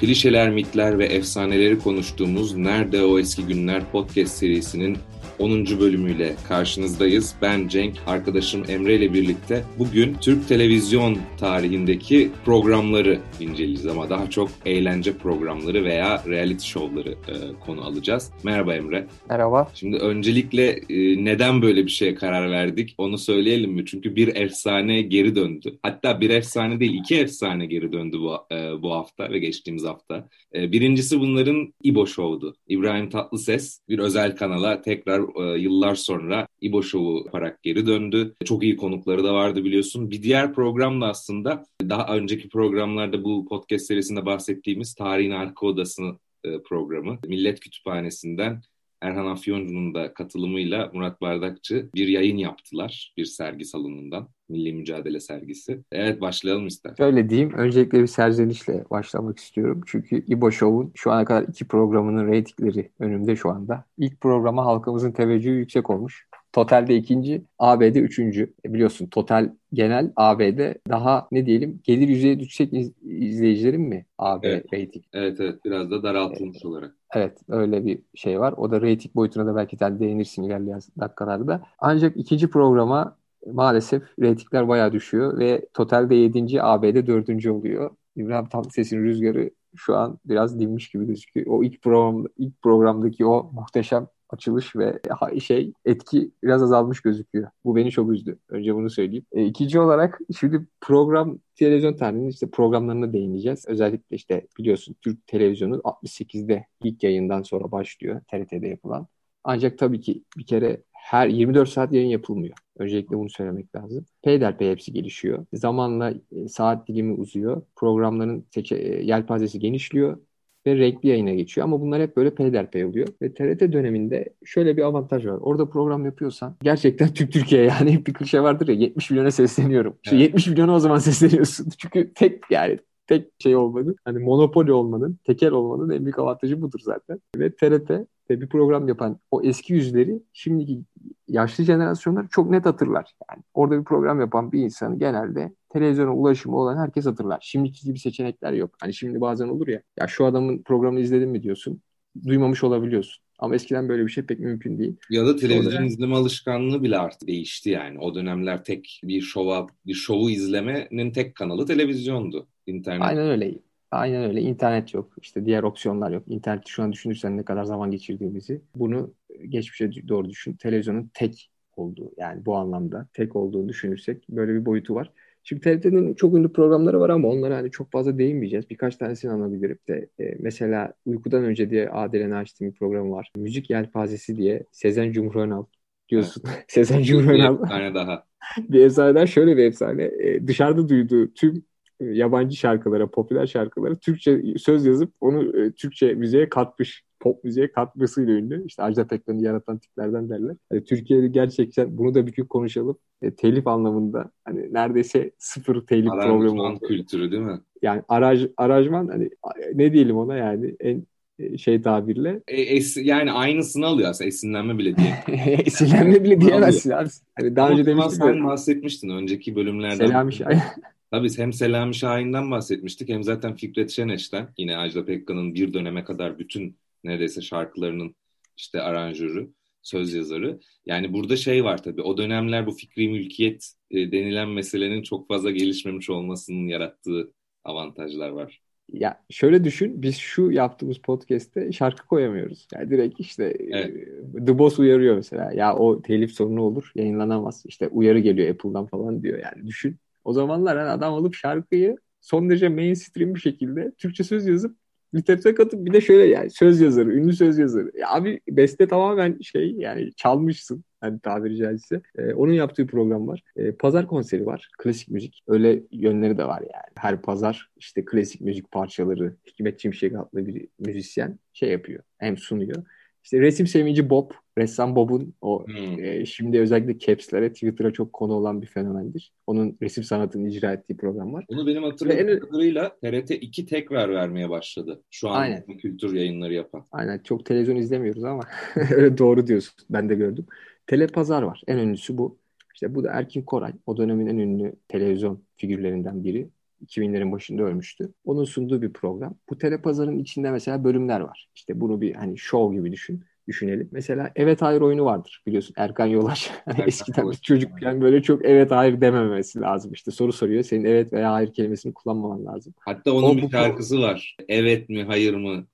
klişeler, mitler ve efsaneleri konuştuğumuz Nerede O Eski Günler podcast serisinin 10. bölümüyle karşınızdayız. Ben Cenk, arkadaşım Emre ile birlikte bugün Türk televizyon tarihindeki programları inceleyeceğiz ama daha çok eğlence programları veya reality show'ları e, konu alacağız. Merhaba Emre. Merhaba. Şimdi öncelikle e, neden böyle bir şeye karar verdik onu söyleyelim mi? Çünkü bir efsane geri döndü. Hatta bir efsane değil iki efsane geri döndü bu, e, bu hafta ve geçtiğimiz hafta. E, birincisi bunların İbo Show'du. İbrahim Tatlıses bir özel kanala tekrar e, yıllar sonra İbo Show'u yaparak geri döndü. Çok iyi konukları da vardı biliyorsun. Bir diğer program da aslında daha önceki programlarda bu podcast serisinde bahsettiğimiz Tarihin Arka Odası e, programı. Millet Kütüphanesi'nden Erhan Afyoncu'nun da katılımıyla Murat Bardakçı bir yayın yaptılar bir sergi salonundan. Milli Mücadele sergisi. Evet başlayalım ister. Şöyle diyeyim. Öncelikle bir serzenişle başlamak istiyorum. Çünkü İbo Show'un şu ana kadar iki programının reytingleri önümde şu anda. İlk programa halkımızın teveccühü yüksek olmuş. Totalde ikinci, ABD üçüncü. E biliyorsun total genel AB'de daha ne diyelim gelir yüzeyi yüksek iz, izleyicilerin mi AB evet. rating? Evet evet biraz da daraltılmış evet. olarak. Evet öyle bir şey var. O da rating boyutuna da belki de değinirsin ilerleyen dakikalarda. Ancak ikinci programa maalesef reytingler bayağı düşüyor ve totalde 7. AB'de 4. oluyor. İbrahim Tatlıses'in rüzgarı şu an biraz dinmiş gibi gözüküyor. O ilk program ilk programdaki o muhteşem açılış ve şey etki biraz azalmış gözüküyor. Bu beni çok üzdü. Önce bunu söyleyeyim. E, ikinci olarak şimdi program televizyon tarihinin işte programlarına değineceğiz. Özellikle işte biliyorsun Türk televizyonu 68'de ilk yayından sonra başlıyor TRT'de yapılan. Ancak tabii ki bir kere her 24 saat yayın yapılmıyor. Öncelikle bunu söylemek lazım. Peyderpey hepsi gelişiyor. Zamanla e, saat dilimi uzuyor. Programların seçe, e, yelpazesi genişliyor ve renkli yayına geçiyor. Ama bunlar hep böyle peyderpey oluyor. Ve TRT döneminde şöyle bir avantaj var. Orada program yapıyorsan gerçekten Türk Türkiye yani hep bir klişe vardır ya 70 milyona sesleniyorum. İşte evet. 70 milyona o zaman sesleniyorsun. Çünkü tek yani tek şey olmanın, hani monopoli olmanın, tekel olmanın en büyük avantajı budur zaten. Ve TRT ve bir program yapan o eski yüzleri şimdiki yaşlı jenerasyonlar çok net hatırlar. Yani orada bir program yapan bir insanı genelde televizyona ulaşımı olan herkes hatırlar. Şimdiki gibi seçenekler yok. Hani şimdi bazen olur ya, ya şu adamın programını izledin mi diyorsun, duymamış olabiliyorsun. Ama eskiden böyle bir şey pek mümkün değil. Ya da televizyon Sonra... izleme alışkanlığı bile artık değişti yani. O dönemler tek bir şova, bir şovu izlemenin tek kanalı televizyondu. İnternet. Aynen öyle. Aynen öyle. İnternet yok. İşte diğer opsiyonlar yok. İnternet şu an düşünürsen ne kadar zaman geçirdiğimizi. Bunu geçmişe doğru düşün. Televizyonun tek olduğu yani bu anlamda tek olduğunu düşünürsek böyle bir boyutu var. Şimdi TRT'nin çok ünlü programları var ama onlara hani çok fazla değinmeyeceğiz. Birkaç tanesini anabilirim de. E, mesela Uykudan Önce diye Adile Naşit'in bir programı var. Müzik Yelpazesi diye Sezen Cumhurönal diyorsun. Evet. Sezen Cumhurönal. Bir efsane daha. bir efsaneden şöyle bir efsane. E, dışarıda duyduğu tüm e, yabancı şarkılara, popüler şarkılara Türkçe söz yazıp onu e, Türkçe müziğe katmış. Pop müziğe katmasıyla ünlü. İşte Ajda Pekkan'ı yaratan tiplerden derler. Hani Türkiye'de gerçekten bunu da bir gün konuşalım. E, telif anlamında hani neredeyse sıfır telif problemi oldu. kültürü değil mi? Yani araj, arajman hani ne diyelim ona yani en e, şey tabirle. E, es, yani aynısını alıyor aslında. Esinlenme bile diye. Esinlenme bile diyemezsin abi. Hani daha önce demiştim. Sen bahsetmiştin önceki bölümlerden. Selami Şahin. Tabii hem Selami Şahin'den bahsetmiştik hem zaten Fikret Şeneş'ten yine Ajda Pekkan'ın bir döneme kadar bütün neredeyse şarkılarının işte aranjörü, söz yazarı. Yani burada şey var tabii o dönemler bu fikri mülkiyet e, denilen meselenin çok fazla gelişmemiş olmasının yarattığı avantajlar var. Ya şöyle düşün biz şu yaptığımız podcast'te şarkı koyamıyoruz. Yani direkt işte e, evet. The Boss uyarıyor mesela. Ya o telif sorunu olur yayınlanamaz. İşte uyarı geliyor Apple'dan falan diyor yani düşün. O zamanlar hani adam alıp şarkıyı son derece mainstream bir şekilde Türkçe söz yazıp literatüre katıp bir de şöyle yani söz yazarı, ünlü söz yazarı. Ya abi beste tamamen şey yani çalmışsın hani tabiri caizse. Ee, onun yaptığı program var. Ee, pazar konseri var. Klasik müzik. Öyle yönleri de var yani. Her pazar işte klasik müzik parçaları Hikmet Çimşek adlı bir müzisyen şey yapıyor. Hem sunuyor. İşte resim sevinci Bob, ressam Bob'un o hmm. e, şimdi özellikle caps'lere, Twitter'a çok konu olan bir fenomendir. Onun resim sanatını icra ettiği program var. Bunu benim hatırladığım en... kadarıyla TRT 2 tekrar vermeye başladı. Şu an Aynen. kültür yayınları yapan. Aynen. Çok televizyon izlemiyoruz ama öyle doğru diyorsun. Ben de gördüm. Telepazar var. En ünlüsü bu. İşte bu da Erkin Koray. O dönemin en ünlü televizyon figürlerinden biri. 2000'lerin başında ölmüştü. Onun sunduğu bir program. Bu telepazarın içinde mesela bölümler var. İşte bunu bir hani show gibi düşün düşünelim. Mesela evet hayır oyunu vardır biliyorsun Erkan Yolaş. Hani eskiden biz çocukken böyle çok evet hayır dememesi lazım. İşte soru soruyor. Senin evet veya hayır kelimesini kullanmaman lazım. Hatta onun o, bir bu, şarkısı var. Evet mi hayır mı?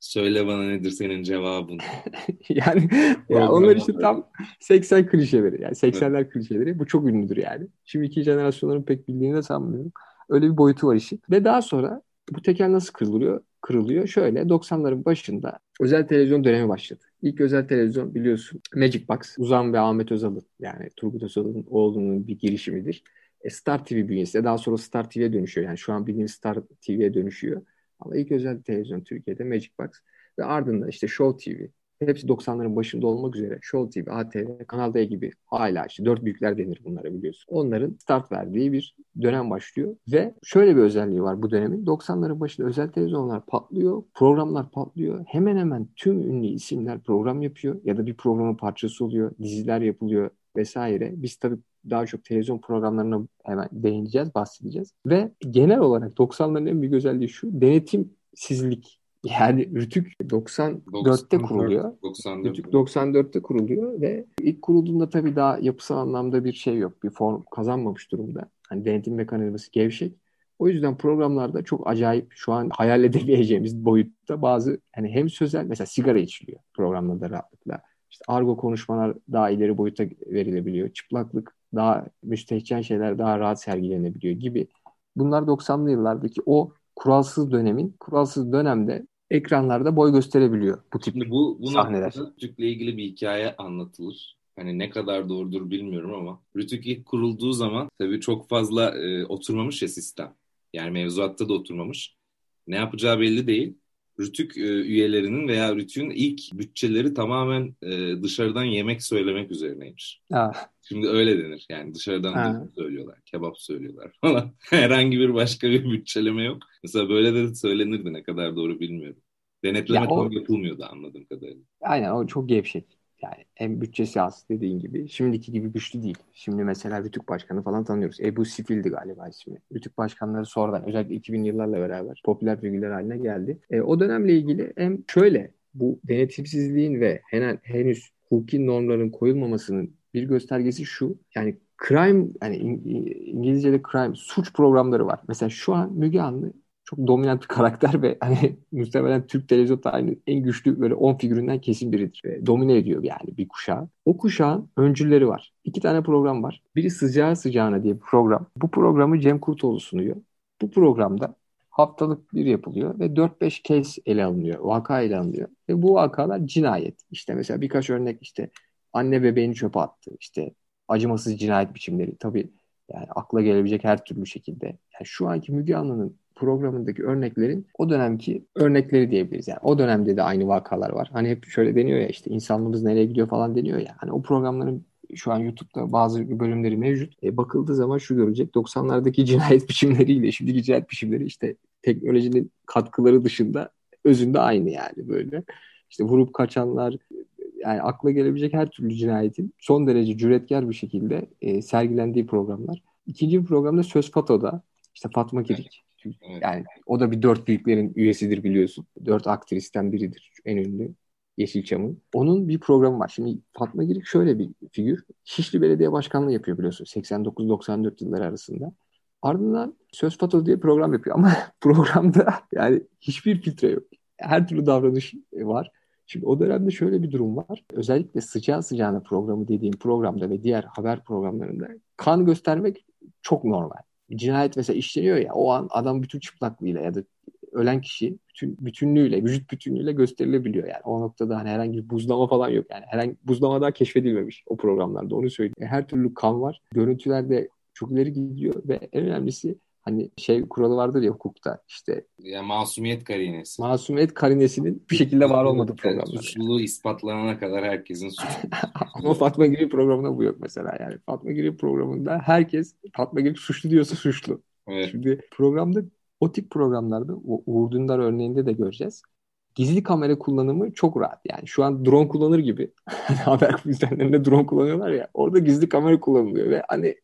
Söyle bana nedir senin cevabın? yani ya onlar işte tam 80 klişeleri. Yani 80'ler evet. klişeleri. Bu çok ünlüdür yani. Şimdi iki jenerasyonların pek bildiğini de sanmıyorum. Öyle bir boyutu var işin. Ve daha sonra bu tekel nasıl kırılıyor? Kırılıyor. Şöyle 90'ların başında özel televizyon dönemi başladı. İlk özel televizyon biliyorsun Magic Box. Uzan ve Ahmet Özal'ın yani Turgut Özal'ın oğlunun bir girişimidir. E, Star TV bünyesinde daha sonra Star TV'ye dönüşüyor. Yani şu an bildiğimiz Star TV'ye dönüşüyor. Ama ilk özel televizyon Türkiye'de Magic Box ve ardından işte Show TV. Hepsi 90'ların başında olmak üzere Show TV, ATV, Kanal D gibi hala işte dört büyükler denir bunlara biliyorsun. Onların start verdiği bir dönem başlıyor ve şöyle bir özelliği var bu dönemin. 90'ların başında özel televizyonlar patlıyor, programlar patlıyor. Hemen hemen tüm ünlü isimler program yapıyor ya da bir programın parçası oluyor, diziler yapılıyor vesaire. Biz tabii daha çok televizyon programlarına hemen değineceğiz, bahsedeceğiz. Ve genel olarak 90'ların en büyük özelliği şu, denetimsizlik. Yani Rütük 94'te kuruluyor. 94. Rütük 94'te kuruluyor ve ilk kurulduğunda tabii daha yapısal anlamda bir şey yok. Bir form kazanmamış durumda. Hani denetim mekanizması gevşek. O yüzden programlarda çok acayip şu an hayal edemeyeceğimiz boyutta bazı hani hem sözel mesela sigara içiliyor programlarda rahatlıkla. İşte argo konuşmalar daha ileri boyuta verilebiliyor. Çıplaklık daha müstehcen şeyler daha rahat sergilenebiliyor gibi. Bunlar 90'lı yıllardaki o kuralsız dönemin, kuralsız dönemde ekranlarda boy gösterebiliyor bu tip Şimdi bu, bu sahneler. Rütük'le ilgili bir hikaye anlatılır. Hani ne kadar doğrudur bilmiyorum ama Rütük ilk kurulduğu zaman tabii çok fazla e, oturmamış ya sistem. Yani mevzuatta da oturmamış. Ne yapacağı belli değil. Rütük e, üyelerinin veya Rütük'ün ilk bütçeleri tamamen e, dışarıdan yemek söylemek üzerineymiş. Ah. Şimdi öyle denir. Yani dışarıdan söylüyorlar. Kebap söylüyorlar falan. Herhangi bir başka bir bütçeleme yok. Mesela böyle de söylenirdi ne kadar doğru bilmiyorum. Denetleme ya o, yapılmıyordu anladığım kadarıyla. Aynen o çok gevşek. Yani hem bütçesi az dediğin gibi. Şimdiki gibi güçlü değil. Şimdi mesela Rütük Başkanı falan tanıyoruz. Ebu Sifil'di galiba ismi. Rütük Başkanları sonradan özellikle 2000 yıllarla beraber popüler figürler haline geldi. E, o dönemle ilgili hem şöyle bu denetimsizliğin ve hemen henüz hukuki normların koyulmamasının bir göstergesi şu. Yani crime yani İngilizce'de crime suç programları var. Mesela şu an Müge Anlı çok dominant bir karakter ve hani muhtemelen Türk televizyon tarihinin en güçlü böyle 10 figüründen kesin biridir. E, domine ediyor yani bir kuşağı. O kuşağın öncülleri var. İki tane program var. Biri Sıcağı Sıcağına diye bir program. Bu programı Cem Kurtoğlu sunuyor. Bu programda haftalık bir yapılıyor ve 4-5 kez ele alınıyor. Vaka ele alınıyor. Ve bu vakalar cinayet. İşte mesela birkaç örnek işte anne bebeğini çöpe attı. İşte acımasız cinayet biçimleri. Tabii yani akla gelebilecek her türlü şekilde. Yani şu anki Müge Anlı'nın programındaki örneklerin o dönemki örnekleri diyebiliriz. Yani o dönemde de aynı vakalar var. Hani hep şöyle deniyor ya işte insanlığımız nereye gidiyor falan deniyor ya. Hani o programların şu an YouTube'da bazı bölümleri mevcut. E, bakıldığı zaman şu görecek. 90'lardaki cinayet biçimleriyle şimdiki cinayet biçimleri işte teknolojinin katkıları dışında özünde aynı yani böyle. İşte vurup kaçanlar yani akla gelebilecek her türlü cinayetin son derece cüretkar bir şekilde e, sergilendiği programlar. İkinci bir programda Söz Fato'da işte Fatma Girik. Yani o da bir dört büyüklerin üyesidir biliyorsun. Dört aktristen biridir en ünlü. Yeşilçam'ın. Onun bir programı var. Şimdi Fatma Girik şöyle bir figür. Şişli Belediye Başkanlığı yapıyor biliyorsun 89-94 yılları arasında. Ardından Söz Fato diye program yapıyor ama programda yani hiçbir filtre yok. Her türlü davranış var. Şimdi o dönemde şöyle bir durum var. Özellikle sıcağı sıcağına programı dediğim programda ve diğer haber programlarında kan göstermek çok normal cinayet mesela işleniyor ya o an adam bütün çıplaklığıyla ya da ölen kişi bütün bütünlüğüyle, vücut bütünlüğüyle gösterilebiliyor yani. O noktada hani herhangi bir buzlama falan yok yani. Herhangi buzlama daha keşfedilmemiş o programlarda onu söyleyeyim. E, her türlü kan var. Görüntülerde çok ileri gidiyor ve en önemlisi Hani şey kuralı vardır ya hukukta işte. Ya masumiyet karinesi. Masumiyet karinesinin bir şekilde var olmadığı programlar. Suçluluğu ispatlanana kadar herkesin suçlu. Ama Fatma Giri programında bu yok mesela yani. Fatma Giri programında herkes Fatma Giri suçlu diyorsa suçlu. Evet. Şimdi programda o tip programlarda Uğur Dündar örneğinde de göreceğiz. Gizli kamera kullanımı çok rahat. Yani şu an drone kullanır gibi. Haber bültenlerinde drone kullanıyorlar ya. Orada gizli kamera kullanılıyor ve hani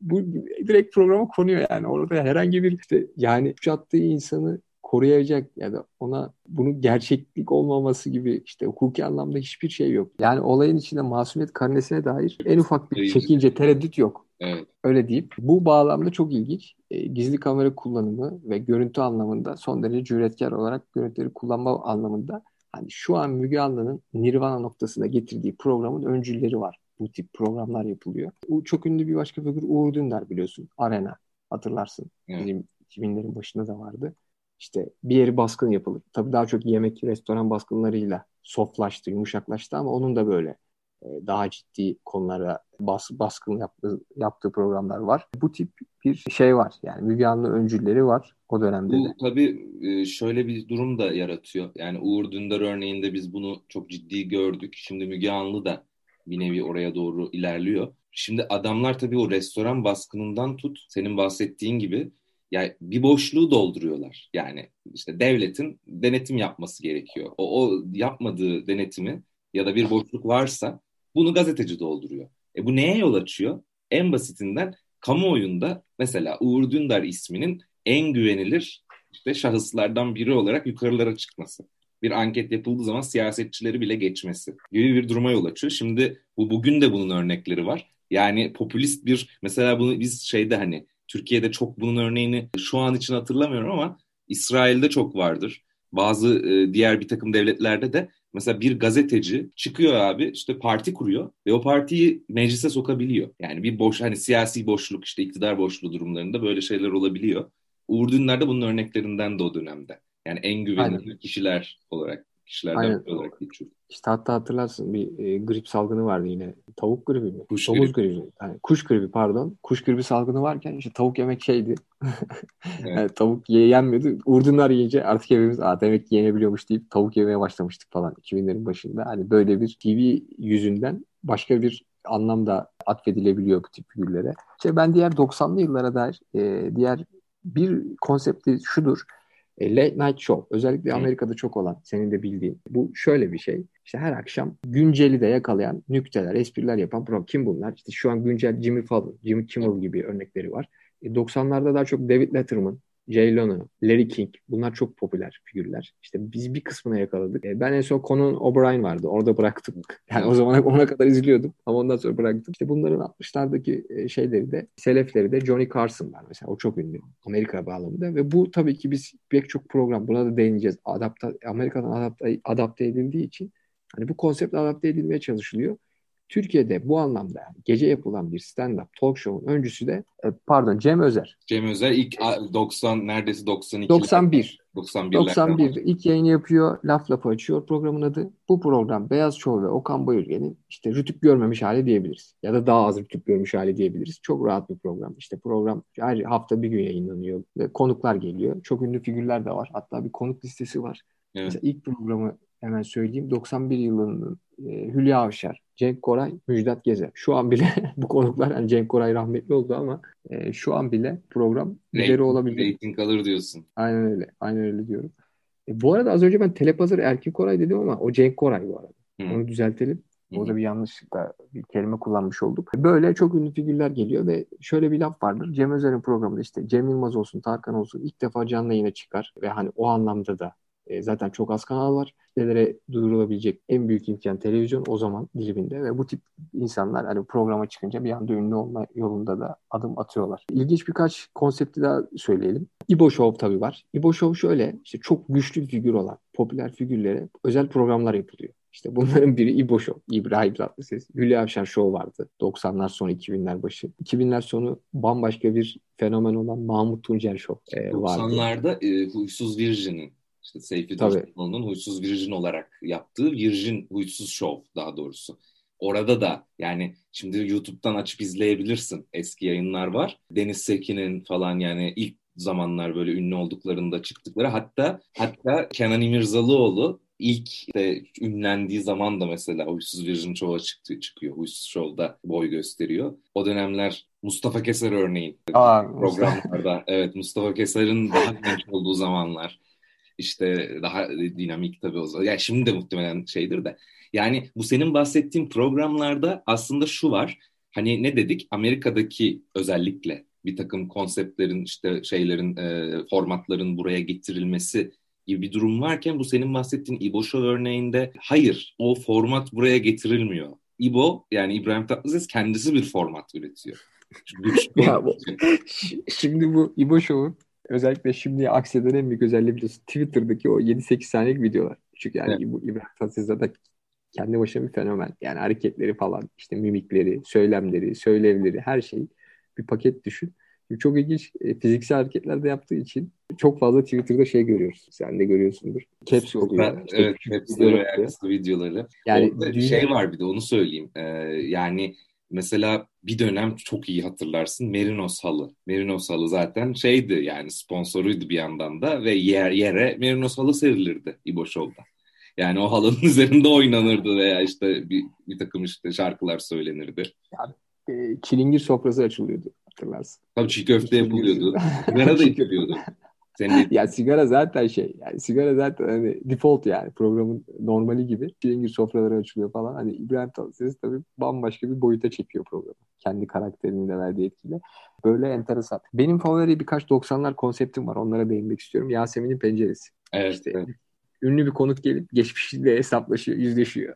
bu direkt programa konuyor yani. Orada herhangi bir işte yani attığı insanı koruyacak ya da ona bunu gerçeklik olmaması gibi işte hukuki anlamda hiçbir şey yok. Yani olayın içinde masumiyet karnesine dair en ufak bir çekince, tereddüt yok. Evet. Öyle deyip bu bağlamda çok ilginç. E, gizli kamera kullanımı ve görüntü anlamında son derece cüretkar olarak görüntüleri kullanma anlamında hani şu an Müge Anlı'nın Nirvana noktasına getirdiği programın öncülleri var. Bu tip programlar yapılıyor. Çok ünlü bir başka figür Uğur Dündar biliyorsun. Arena hatırlarsın. Evet. Bizim 2000'lerin başında da vardı. İşte bir yeri baskın yapılır. Tabii daha çok yemek, restoran baskınlarıyla softlaştı, yumuşaklaştı ama onun da böyle e, daha ciddi konulara bas, baskın yaptığı, yaptığı programlar var. Bu tip bir şey var. Yani Müge Anlı öncülleri var o dönemde Bu, de. Tabii e, şöyle bir durum da yaratıyor. Yani Uğur Dündar örneğinde biz bunu çok ciddi gördük. Şimdi Müge Anlı da bir nevi oraya doğru ilerliyor. Şimdi adamlar tabii o restoran baskınından tut, senin bahsettiğin gibi yani bir boşluğu dolduruyorlar. Yani işte devletin denetim yapması gerekiyor. O, o yapmadığı denetimi ya da bir boşluk varsa bunu gazeteci dolduruyor. E bu neye yol açıyor? En basitinden kamuoyunda mesela Uğur Dündar isminin en güvenilir işte şahıslardan biri olarak yukarılara çıkması. Bir anket yapıldığı zaman siyasetçileri bile geçmesi gibi bir duruma yol açıyor. Şimdi bu bugün de bunun örnekleri var. Yani popülist bir mesela bunu biz şeyde hani Türkiye'de çok bunun örneğini şu an için hatırlamıyorum ama İsrail'de çok vardır. Bazı e, diğer bir takım devletlerde de mesela bir gazeteci çıkıyor abi işte parti kuruyor ve o partiyi meclise sokabiliyor. Yani bir boş hani siyasi boşluk işte iktidar boşluğu durumlarında böyle şeyler olabiliyor. Uğur Dündar da bunun örneklerinden de o dönemde. Yani en güvenilir Aynen. kişiler olarak kişilerden Aynen. olarak geçiyor. İşte hatta hatırlarsın bir e, grip salgını vardı yine. Tavuk gribi mi? Kuş Domuz gribi. gribi. Yani kuş gribi pardon. Kuş gribi salgını varken işte tavuk yemek şeydi. evet. yani tavuk ye yenmiyordu. Urdunlar yiyince artık hepimiz Aa, demek ki yenebiliyormuş deyip tavuk yemeye başlamıştık falan 2000'lerin başında. Hani böyle bir TV yüzünden başka bir anlam da atfedilebiliyor bu tip figürlere. İşte ben diğer 90'lı yıllara dair e, diğer bir konsepti şudur. E, late Night Show özellikle Amerika'da çok olan senin de bildiğin. Bu şöyle bir şey. İşte her akşam günceli de yakalayan nükteler, espriler yapan program. Kim bunlar? İşte şu an güncel Jimmy Fallon, Jimmy Kimmel gibi örnekleri var. E, 90'larda daha çok David Letterman, Jay Leno, Larry King bunlar çok popüler figürler. İşte biz bir kısmına yakaladık. E, ben en son Conan O'Brien vardı. Orada bıraktım. Yani o zaman ona kadar izliyordum ama ondan sonra bıraktım. İşte bunların 60'lardaki e, şeyleri de selefleri de Johnny Carson var mesela. O çok ünlü. Amerika bağlamında ve bu tabii ki biz pek çok program buna da değineceğiz. Adapta, Amerika'dan adapte, adapte edildiği için hani bu konsept adapte edilmeye çalışılıyor. Türkiye'de bu anlamda gece yapılan bir stand-up talk show'un öncüsü de e, pardon Cem Özer. Cem Özer ilk 90 neredeyse 92. 91. 91. 91. ilk yayını yapıyor. Laf lafı açıyor programın adı. Bu program Beyaz Show ve Okan Bayülgen'in işte rütük görmemiş hali diyebiliriz. Ya da daha az rütük görmüş hali diyebiliriz. Çok rahat bir program. İşte program her hafta bir gün yayınlanıyor ve konuklar geliyor. Çok ünlü figürler de var. Hatta bir konuk listesi var. Evet. Mesela ilk programı hemen söyleyeyim. 91 yılının e, Hülya Avşar, Cenk Koray, Müjdat Gezer. Şu an bile bu konuklar yani Cenk Koray rahmetli oldu ama e, şu an bile program üzeri olabilir. Rating alır diyorsun. Aynen öyle. Aynen öyle diyorum. E, bu arada az önce ben Telepazarı Erkin Koray dedim ama o Cenk Koray bu arada. Hı. Onu düzeltelim. Orada bir yanlışlıkla bir kelime kullanmış olduk. Böyle çok ünlü figürler geliyor ve şöyle bir laf vardır. Cem Özer'in programında işte Cem Yılmaz olsun, Tarkan olsun ilk defa canlı yayına çıkar ve hani o anlamda da e, zaten çok az kanal var. Kitlelere duyurulabilecek en büyük imkan televizyon o zaman diliminde ve bu tip insanlar hani programa çıkınca bir anda ünlü olma yolunda da adım atıyorlar. İlginç birkaç konsepti daha söyleyelim. İbo Show tabii var. İbo Show şöyle işte çok güçlü figür olan popüler figürlere özel programlar yapılıyor. İşte bunların biri İbo Show, İbrahim Tatlıses. Hülya Avşar Show vardı 90'lar sonu 2000'ler başı. 2000'ler sonu bambaşka bir fenomen olan Mahmut Tuncer Show e, vardı. 90'larda e, Huysuz Virgin'in işte Seyfi Dostanoğlu'nun Huysuz Virjin olarak yaptığı Virjin Huysuz Show daha doğrusu. Orada da yani şimdi YouTube'dan açıp izleyebilirsin. Eski yayınlar var. Deniz Sekin'in falan yani ilk zamanlar böyle ünlü olduklarında çıktıkları hatta hatta Kenan İmirzalıoğlu ilk de ünlendiği zaman da mesela Huysuz Virgin Show'a çıktı, çıkıyor. Huysuz Show'da boy gösteriyor. O dönemler Mustafa Keser örneğin Aa, programlarda. evet Mustafa Keser'in daha genç olduğu zamanlar işte daha dinamik tabii o zaman. Yani şimdi de muhtemelen şeydir de. Yani bu senin bahsettiğin programlarda aslında şu var. hani ne dedik Amerika'daki özellikle bir takım konseptlerin işte şeylerin e, formatların buraya getirilmesi gibi bir durum varken bu senin bahsettiğin İbo Show örneğinde hayır o format buraya getirilmiyor. İbo yani İbrahim Tatlıses kendisi bir format üretiyor. ya bu, şimdi bu İbo Show'un özellikle şimdi akseden en büyük özelliği biliyorsun Twitter'daki o 7-8 saniyelik videolar. Çünkü yani evet. bu İbrahim Tatlıses zaten kendi başına bir fenomen. Yani hareketleri falan, işte mimikleri, söylemleri, söylevleri, her şeyi bir paket düşün. Çok ilginç e, fiziksel hareketler de yaptığı için çok fazla Twitter'da şey görüyoruz. Sen de görüyorsundur. Caps oluyor. İşte evet, caps'leri videoları. Yani Orada dünya... şey var bir de onu söyleyeyim. Ee, yani mesela bir dönem çok iyi hatırlarsın Merinos halı. Merinos halı zaten şeydi yani sponsoruydu bir yandan da ve yer yere Merinos halı serilirdi İbo Show'da. Yani o halının üzerinde oynanırdı veya işte bir, bir takım işte şarkılar söylenirdi. Yani, e, çilingir sofrası açılıyordu hatırlarsın. Tabii çiğ köfte yapılıyordu. Sigara da yapılıyordu. Senin ya sigara zaten şey yani sigara zaten hani default yani programın normali gibi çilingir sofraları açılıyor falan. Hani İbrahim Tatlıses tabii bambaşka bir boyuta çekiyor programı. Kendi karakterinin de verdiği etkiyle. Böyle enteresan. Benim favori birkaç 90'lar konseptim var. Onlara değinmek istiyorum. Yasemin'in penceresi. Evet. İşte, evet. Ünlü bir konuk gelip geçmişiyle hesaplaşıyor, yüzleşiyor.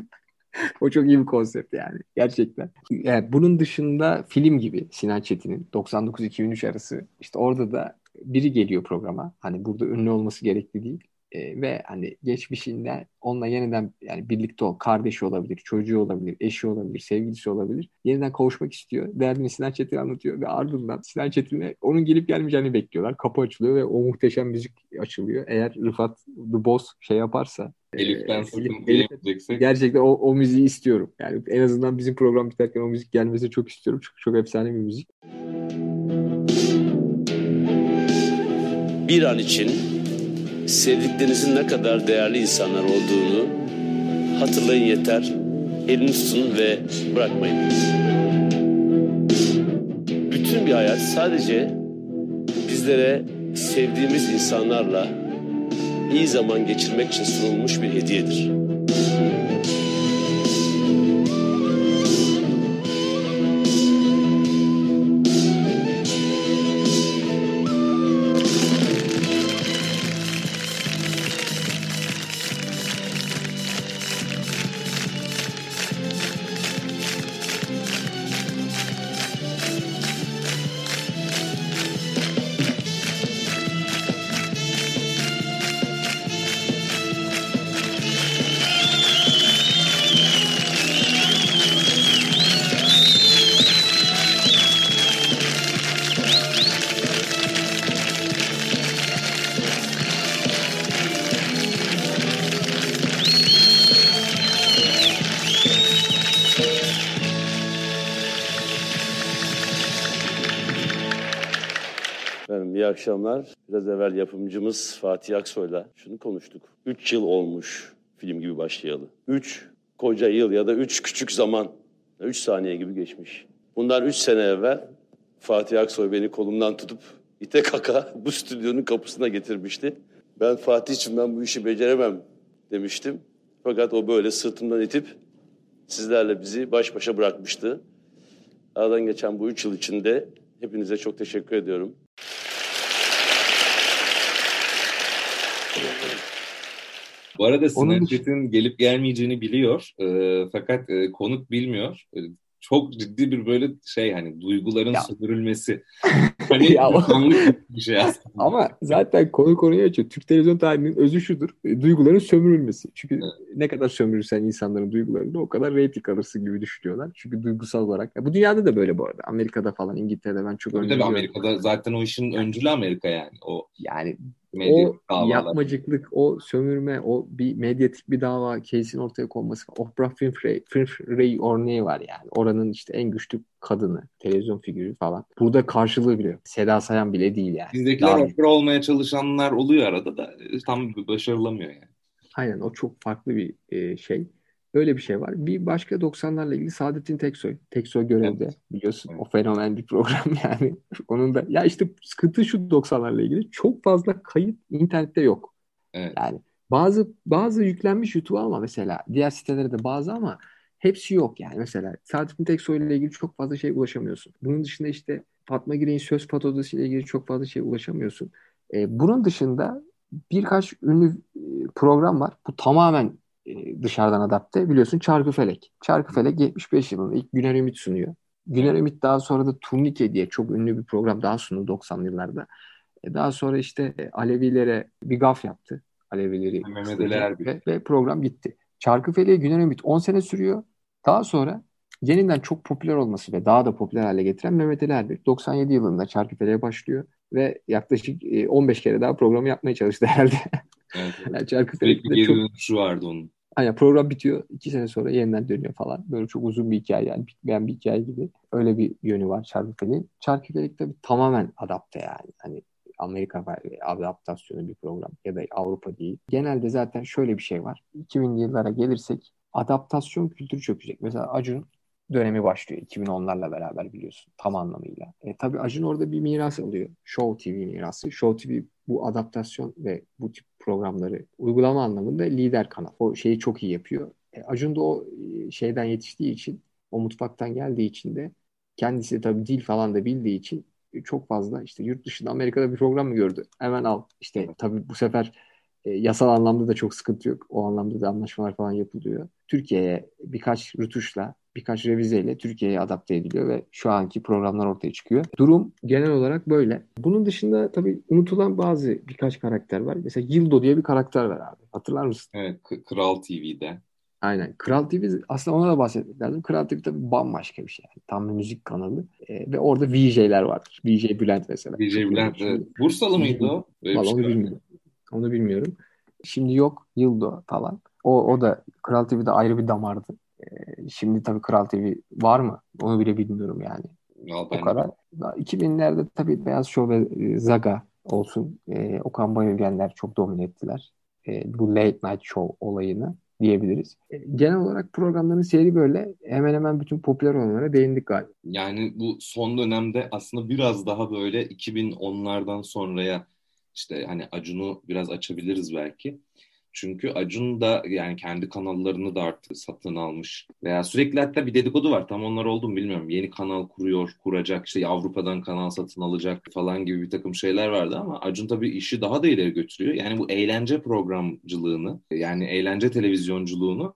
o çok iyi bir konsept yani gerçekten. Yani bunun dışında film gibi Sinan Çetin'in 99-2003 arası işte orada da biri geliyor programa. Hani burada ünlü olması gerekli değil. E, ve hani geçmişinde onunla yeniden yani birlikte ol, kardeşi olabilir, çocuğu olabilir, eşi olabilir, sevgilisi olabilir. Yeniden kavuşmak istiyor. Derdini Sinan Çetin anlatıyor ve ardından Sinan Çetin'le onun gelip gelmeyeceğini bekliyorlar. Kapı açılıyor ve o muhteşem müzik açılıyor. Eğer Rıfat The Boss şey yaparsa Elif'ten sakın diyemeyeceksek. Gerçekten o, o müziği istiyorum. Yani en azından bizim program biterken o müzik gelmesi çok istiyorum. Çünkü çok efsane bir müzik. Bir an için sevdiklerinizin ne kadar değerli insanlar olduğunu hatırlayın yeter. Elini tutun ve bırakmayın. Bütün bir hayat sadece bizlere sevdiğimiz insanlarla iyi zaman geçirmek için sunulmuş bir hediyedir. Akşamlar. Biraz evvel yapımcımız Fatih Aksoy'la şunu konuştuk. Üç yıl olmuş film gibi başlayalı. Üç koca yıl ya da üç küçük zaman, üç saniye gibi geçmiş. Bundan üç sene evvel Fatih Aksoy beni kolumdan tutup ite kaka bu stüdyonun kapısına getirmişti. Ben Fatih için ben bu işi beceremem demiştim. Fakat o böyle sırtımdan itip sizlerle bizi baş başa bırakmıştı. Aradan geçen bu üç yıl içinde hepinize çok teşekkür ediyorum. Bu arada Sinan Çetin gelip gelmeyeceğini biliyor. E, fakat e, konuk bilmiyor. E, çok ciddi bir böyle şey hani duyguların ya. sömürülmesi. Hani ya, bir şey aslında. Ama zaten konu konuyu açıyor. Türk televizyon tarihinin özü şudur. E, duyguların sömürülmesi. Çünkü evet. ne kadar sömürürsen insanların duygularını o kadar reyting alırsın gibi düşünüyorlar. Çünkü duygusal olarak. Ya bu dünyada da böyle bu arada. Amerika'da falan İngiltere'de ben çok Tabii, tabii Amerika'da zaten o işin öncülü Amerika yani. O yani o davalar. yapmacıklık, o sömürme, o bir medyatik bir dava case'in ortaya konması. Oprah Winfrey, Winfrey örneği var yani. Oranın işte en güçlü kadını, televizyon figürü falan. Burada karşılığı bile. Seda Sayan bile değil yani. Bizdekiler Oprah olmaya çalışanlar oluyor arada da tam başarılamıyor yani. Aynen o çok farklı bir e, şey. Öyle bir şey var. Bir başka 90'larla ilgili Saadettin Teksoy. Teksoy görevde evet. biliyorsun. Evet. O fenomen bir program yani. Onun da ya işte sıkıntı şu 90'larla ilgili. Çok fazla kayıt internette yok. Evet. Yani bazı bazı yüklenmiş YouTube'a ama mesela diğer sitelerde de bazı ama hepsi yok yani. Mesela Saadettin Teksoy ile ilgili çok fazla şey ulaşamıyorsun. Bunun dışında işte Fatma Girey'in söz patodası ile ilgili çok fazla şey ulaşamıyorsun. E, bunun dışında birkaç ünlü e, program var. Bu tamamen e, dışarıdan adapte. Biliyorsun Çarkıfelek. Çarkıfelek 75 yılında ilk Güner Ümit sunuyor. Güner Ümit daha sonra da Turnike diye çok ünlü bir program daha sundu 90'lı yıllarda. E, daha sonra işte Alevilere bir gaf yaptı. Alevileri ve, ve program gitti. Çarkıfele'ye Güner Ümit 10 sene sürüyor. Daha sonra yeniden çok popüler olması ve daha da popüler hale getiren Mehmet Ali Erbil 97 yılında Çarkıfele'ye başlıyor ve yaklaşık 15 kere daha programı yapmaya çalıştı herhalde. Evet, evet. yani Çarkıfele'de çok dönüşü vardı onun. Aynen program bitiyor. iki sene sonra yeniden dönüyor falan. Böyle çok uzun bir hikaye yani. Bitmeyen bir hikaye gibi. Öyle bir yönü var Çarkıfelik'in. Çarkıfelik tabii tamamen adapte yani. Hani Amerika adaptasyonu bir program ya da Avrupa değil. Genelde zaten şöyle bir şey var. 2000'li yıllara gelirsek adaptasyon kültürü çökecek. Mesela Acun dönemi başlıyor 2010'larla beraber biliyorsun tam anlamıyla. E, tabii Acun orada bir miras alıyor. Show TV mirası. Show TV bu adaptasyon ve bu tip programları uygulama anlamında lider kanal. O şeyi çok iyi yapıyor. E, Acun da o e, şeyden yetiştiği için, o mutfaktan geldiği için de kendisi tabii dil falan da bildiği için e, çok fazla işte yurt dışında Amerika'da bir program mı gördü? Hemen al. İşte tabii bu sefer e, yasal anlamda da çok sıkıntı yok. O anlamda da anlaşmalar falan yapılıyor. Türkiye'ye birkaç rütuşla, birkaç revizeyle Türkiye'ye adapte ediliyor ve şu anki programlar ortaya çıkıyor. Durum genel olarak böyle. Bunun dışında tabii unutulan bazı birkaç karakter var. Mesela Yıldo diye bir karakter var abi. Hatırlar mısın? Evet, Kral TV'de. Aynen. Kral TV aslında ona da bahsetmek lazım. Kral TV tabii bambaşka bir şey. Yani. Tam bir müzik kanalı. E, ve orada VJ'ler vardır. VJ Bülent mesela. Çok Bülent. evet. Bursalı mıydı o? Şey onu var. bilmiyorum. Onu bilmiyorum. Şimdi yok Yıldo falan. O, o da Kral TV'de ayrı bir damardı. E, şimdi tabii Kral TV var mı? Onu bile bilmiyorum yani. O ben de- kadar. 2000'lerde tabii Beyaz Show ve e, Zaga olsun. E, Okan Bayülgenler çok domine ettiler. E, bu late night show olayını diyebiliriz. E, genel olarak programların seyri böyle. Hemen hemen bütün popüler olanlara değindik galiba. Yani bu son dönemde aslında biraz daha böyle 2010'lardan sonraya işte hani Acun'u biraz açabiliriz belki. Çünkü Acun da yani kendi kanallarını da artık satın almış. Veya sürekli hatta bir dedikodu var. Tam onlar oldu mu bilmiyorum. Yeni kanal kuruyor, kuracak. işte Avrupa'dan kanal satın alacak falan gibi bir takım şeyler vardı ama Acun tabii işi daha da ileri götürüyor. Yani bu eğlence programcılığını, yani eğlence televizyonculuğunu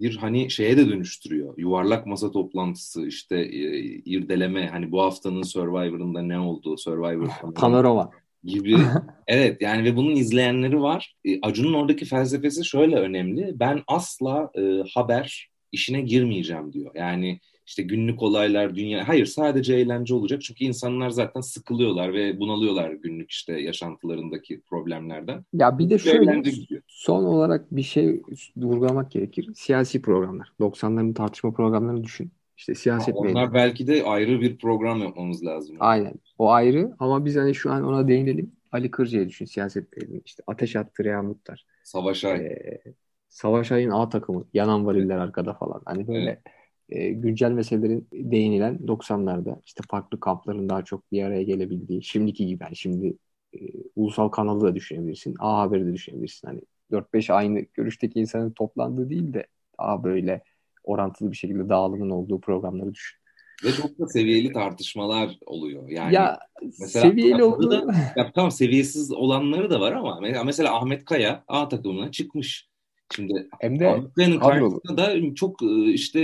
bir hani şeye de dönüştürüyor. Yuvarlak masa toplantısı işte e, irdeleme hani bu haftanın Survivor'ında ne oldu Survivor Panorama. Gibi. Evet yani ve bunun izleyenleri var. E, Acun'un oradaki felsefesi şöyle önemli. Ben asla e, haber işine girmeyeceğim diyor. Yani işte günlük olaylar, dünya... Hayır sadece eğlence olacak. Çünkü insanlar zaten sıkılıyorlar ve bunalıyorlar günlük işte yaşantılarındaki problemlerden. Ya bir de şöyle son olarak bir şey vurgulamak gerekir. Siyasi programlar. 90'ların tartışma programlarını düşün. İşte siyaset Onlar meydanı. belki de ayrı bir program yapmamız lazım. Aynen. O ayrı ama biz hani şu an ona değinelim. Ali Kırca'yı düşün siyaset meydanı. İşte Ateş Attı Reha Muhtar. Savaş Ay. Ee, Savaş Ay'ın A takımı. Yanan variller arkada falan. Hani böyle e, güncel meselelerin değinilen 90'larda işte farklı kampların daha çok bir araya gelebildiği şimdiki gibi yani şimdi e, ulusal kanalı da düşünebilirsin. A Haber'i de düşünebilirsin. Hani 4-5 aynı görüşteki insanın toplandığı değil de daha böyle orantılı bir şekilde dağılımın olduğu programları düşün. Ve çok da seviyeli tartışmalar oluyor. Yani ya mesela seviyeli aslında oldu. da- ya tamam seviyesiz olanları da var ama mesela, Ahmet Kaya A takımına çıkmış. Şimdi Hem de Ahmet Kaya'nın kadrolu. karşısında da çok e, işte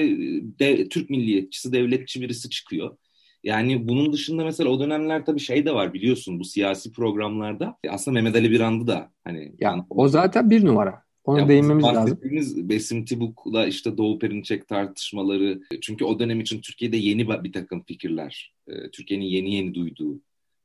de, Türk milliyetçisi, devletçi birisi çıkıyor. Yani bunun dışında mesela o dönemler tabii şey de var biliyorsun bu siyasi programlarda. Aslında Mehmet Ali Birandı da hani ya o zaten bir numara. Ona ya değinmemiz lazım. Besim Tibuk'la işte Doğu Perinçek tartışmaları. Çünkü o dönem için Türkiye'de yeni bir takım fikirler, e, Türkiye'nin yeni yeni duyduğu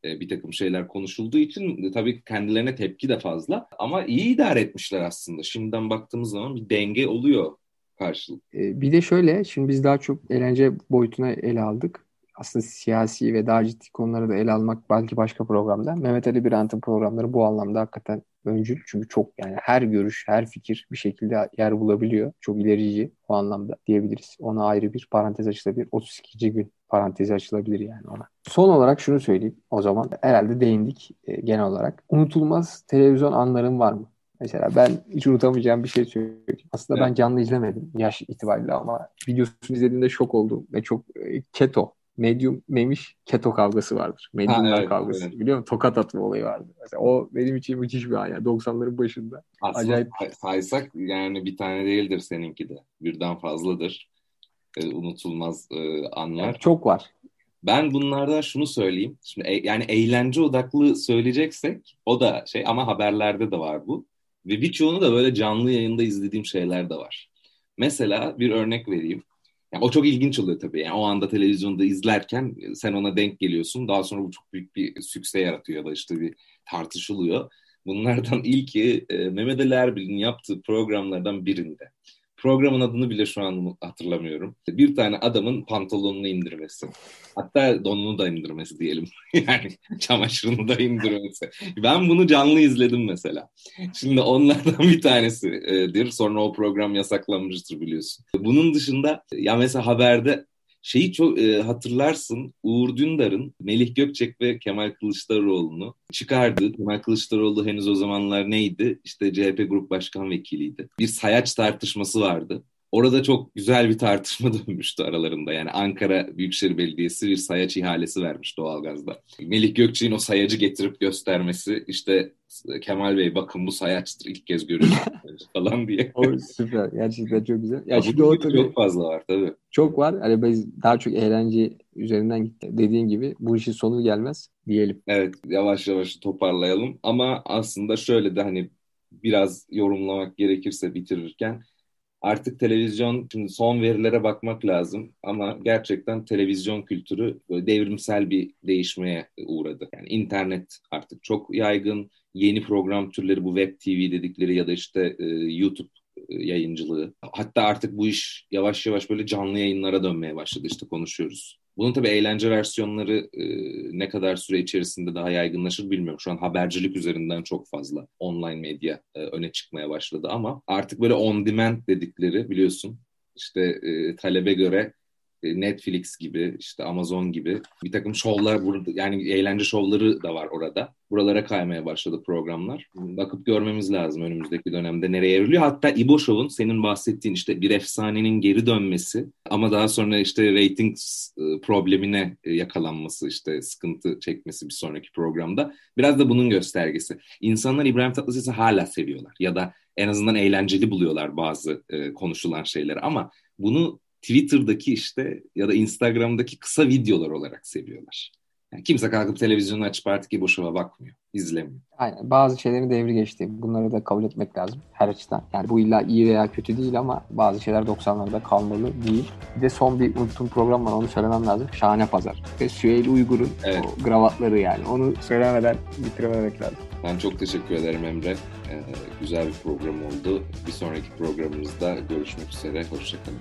e, bir takım şeyler konuşulduğu için e, tabii kendilerine tepki de fazla. Ama iyi idare etmişler aslında. Şimdiden baktığımız zaman bir denge oluyor karşılık. Bir de şöyle, şimdi biz daha çok eğlence boyutuna ele aldık. Aslında siyasi ve daha ciddi konuları da ele almak belki başka programda. Mehmet Ali Birant'ın programları bu anlamda hakikaten öncül. Çünkü çok yani her görüş, her fikir bir şekilde yer bulabiliyor. Çok ilerici o anlamda diyebiliriz. Ona ayrı bir parantez açılabilir. 32. gün parantezi açılabilir yani ona. Son olarak şunu söyleyeyim o zaman. Herhalde değindik e, genel olarak. Unutulmaz televizyon anların var mı? Mesela ben hiç unutamayacağım bir şey söyleyeyim. Aslında Evet. ben canlı izlemedim yaş itibariyle ama videosunu izlediğimde şok oldum ve çok e, keto, medium memiş keto kavgası vardır. Mediumlar evet, kavgası. evet. Biliyor musun? Tokat atma olayı vardı. Mesela o benim için müthiş bir an ya. 90'ların başında. Aslında Acayip. say- saysak yani bir tane değildir seninki de. Birden fazladır. Ee, unutulmaz e, anlar. Yani çok var. Ben bunlardan şunu söyleyeyim. Şimdi e- yani eğlence odaklı söyleyeceksek o da şey ama haberlerde de var bu. Ve birçoğunu da böyle canlı yayında izlediğim şeyler de var. Mesela bir örnek vereyim. Yani o çok ilginç oluyor tabii. Yani o anda televizyonda izlerken sen ona denk geliyorsun. Daha sonra bu çok büyük bir sükse yaratıyor ya da işte bir tartışılıyor. Bunlardan ilki e, Mehmet Ali Erbil'in yaptığı programlardan birinde. Programın adını bile şu an hatırlamıyorum. Bir tane adamın pantolonunu indirmesi. Hatta donunu da indirmesi diyelim. yani çamaşırını da indirmesi. Ben bunu canlı izledim mesela. Şimdi onlardan bir tanesidir. Sonra o program yasaklanmıştır biliyorsun. Bunun dışında ya mesela haberde şeyi çok e, hatırlarsın Uğur Dündar'ın Melih Gökçek ve Kemal Kılıçdaroğlu'nu çıkardığı. Kemal Kılıçdaroğlu henüz o zamanlar neydi? İşte CHP Grup Başkan Vekiliydi. Bir sayaç tartışması vardı. Orada çok güzel bir tartışma dönmüştü aralarında. Yani Ankara Büyükşehir Belediyesi bir sayaç ihalesi vermiş doğalgazda. Melih Gökçek'in o sayacı getirip göstermesi işte Kemal Bey bakın bu sayaçtır ilk kez görüyorum falan diye. O süper. Gerçekten çok güzel. Ya Ya şimdi o tabii çok fazla var tabii. çok var. Hani biz daha çok eğlence üzerinden gitti. Dediğin gibi bu işin sonu gelmez diyelim. Evet yavaş yavaş toparlayalım ama aslında şöyle de hani biraz yorumlamak gerekirse bitirirken artık televizyon şimdi son verilere bakmak lazım ama gerçekten televizyon kültürü devrimsel bir değişmeye uğradı. Yani internet artık çok yaygın. Yeni program türleri bu web TV dedikleri ya da işte e, YouTube yayıncılığı. Hatta artık bu iş yavaş yavaş böyle canlı yayınlara dönmeye başladı işte konuşuyoruz. Bunun tabii eğlence versiyonları e, ne kadar süre içerisinde daha yaygınlaşır bilmiyorum. Şu an habercilik üzerinden çok fazla online medya e, öne çıkmaya başladı ama artık böyle on demand dedikleri biliyorsun işte e, talebe göre Netflix gibi işte Amazon gibi bir takım şovlar burada yani eğlence şovları da var orada. Buralara kaymaya başladı programlar. Bakıp görmemiz lazım önümüzdeki dönemde nereye evriliyor. Hatta İbo Show'un senin bahsettiğin işte bir efsanenin geri dönmesi ama daha sonra işte rating e, problemine e, yakalanması işte sıkıntı çekmesi bir sonraki programda biraz da bunun göstergesi. İnsanlar İbrahim Tatlıses'i hala seviyorlar ya da en azından eğlenceli buluyorlar bazı e, konuşulan şeyleri ama bunu Twitter'daki işte ya da Instagram'daki kısa videolar olarak seviyorlar. Yani kimse kalkıp televizyonu açıp artık İbo Show'a bakmıyor, izlemiyor. Aynen. Bazı şeylerin devri geçti. Bunları da kabul etmek lazım her açıdan. Yani bu illa iyi veya kötü değil ama bazı şeyler 90'larda kalmalı değil. Bir de son bir unuttuğum program var onu söylemem lazım. Şahane Pazar. Ve Süheyl Uygur'un Evet. o gravatları yani. Onu söylemeden bitirememek lazım. Ben çok teşekkür ederim Emre. Ee, güzel bir program oldu. Bir sonraki programımızda görüşmek üzere. Hoşçakalın.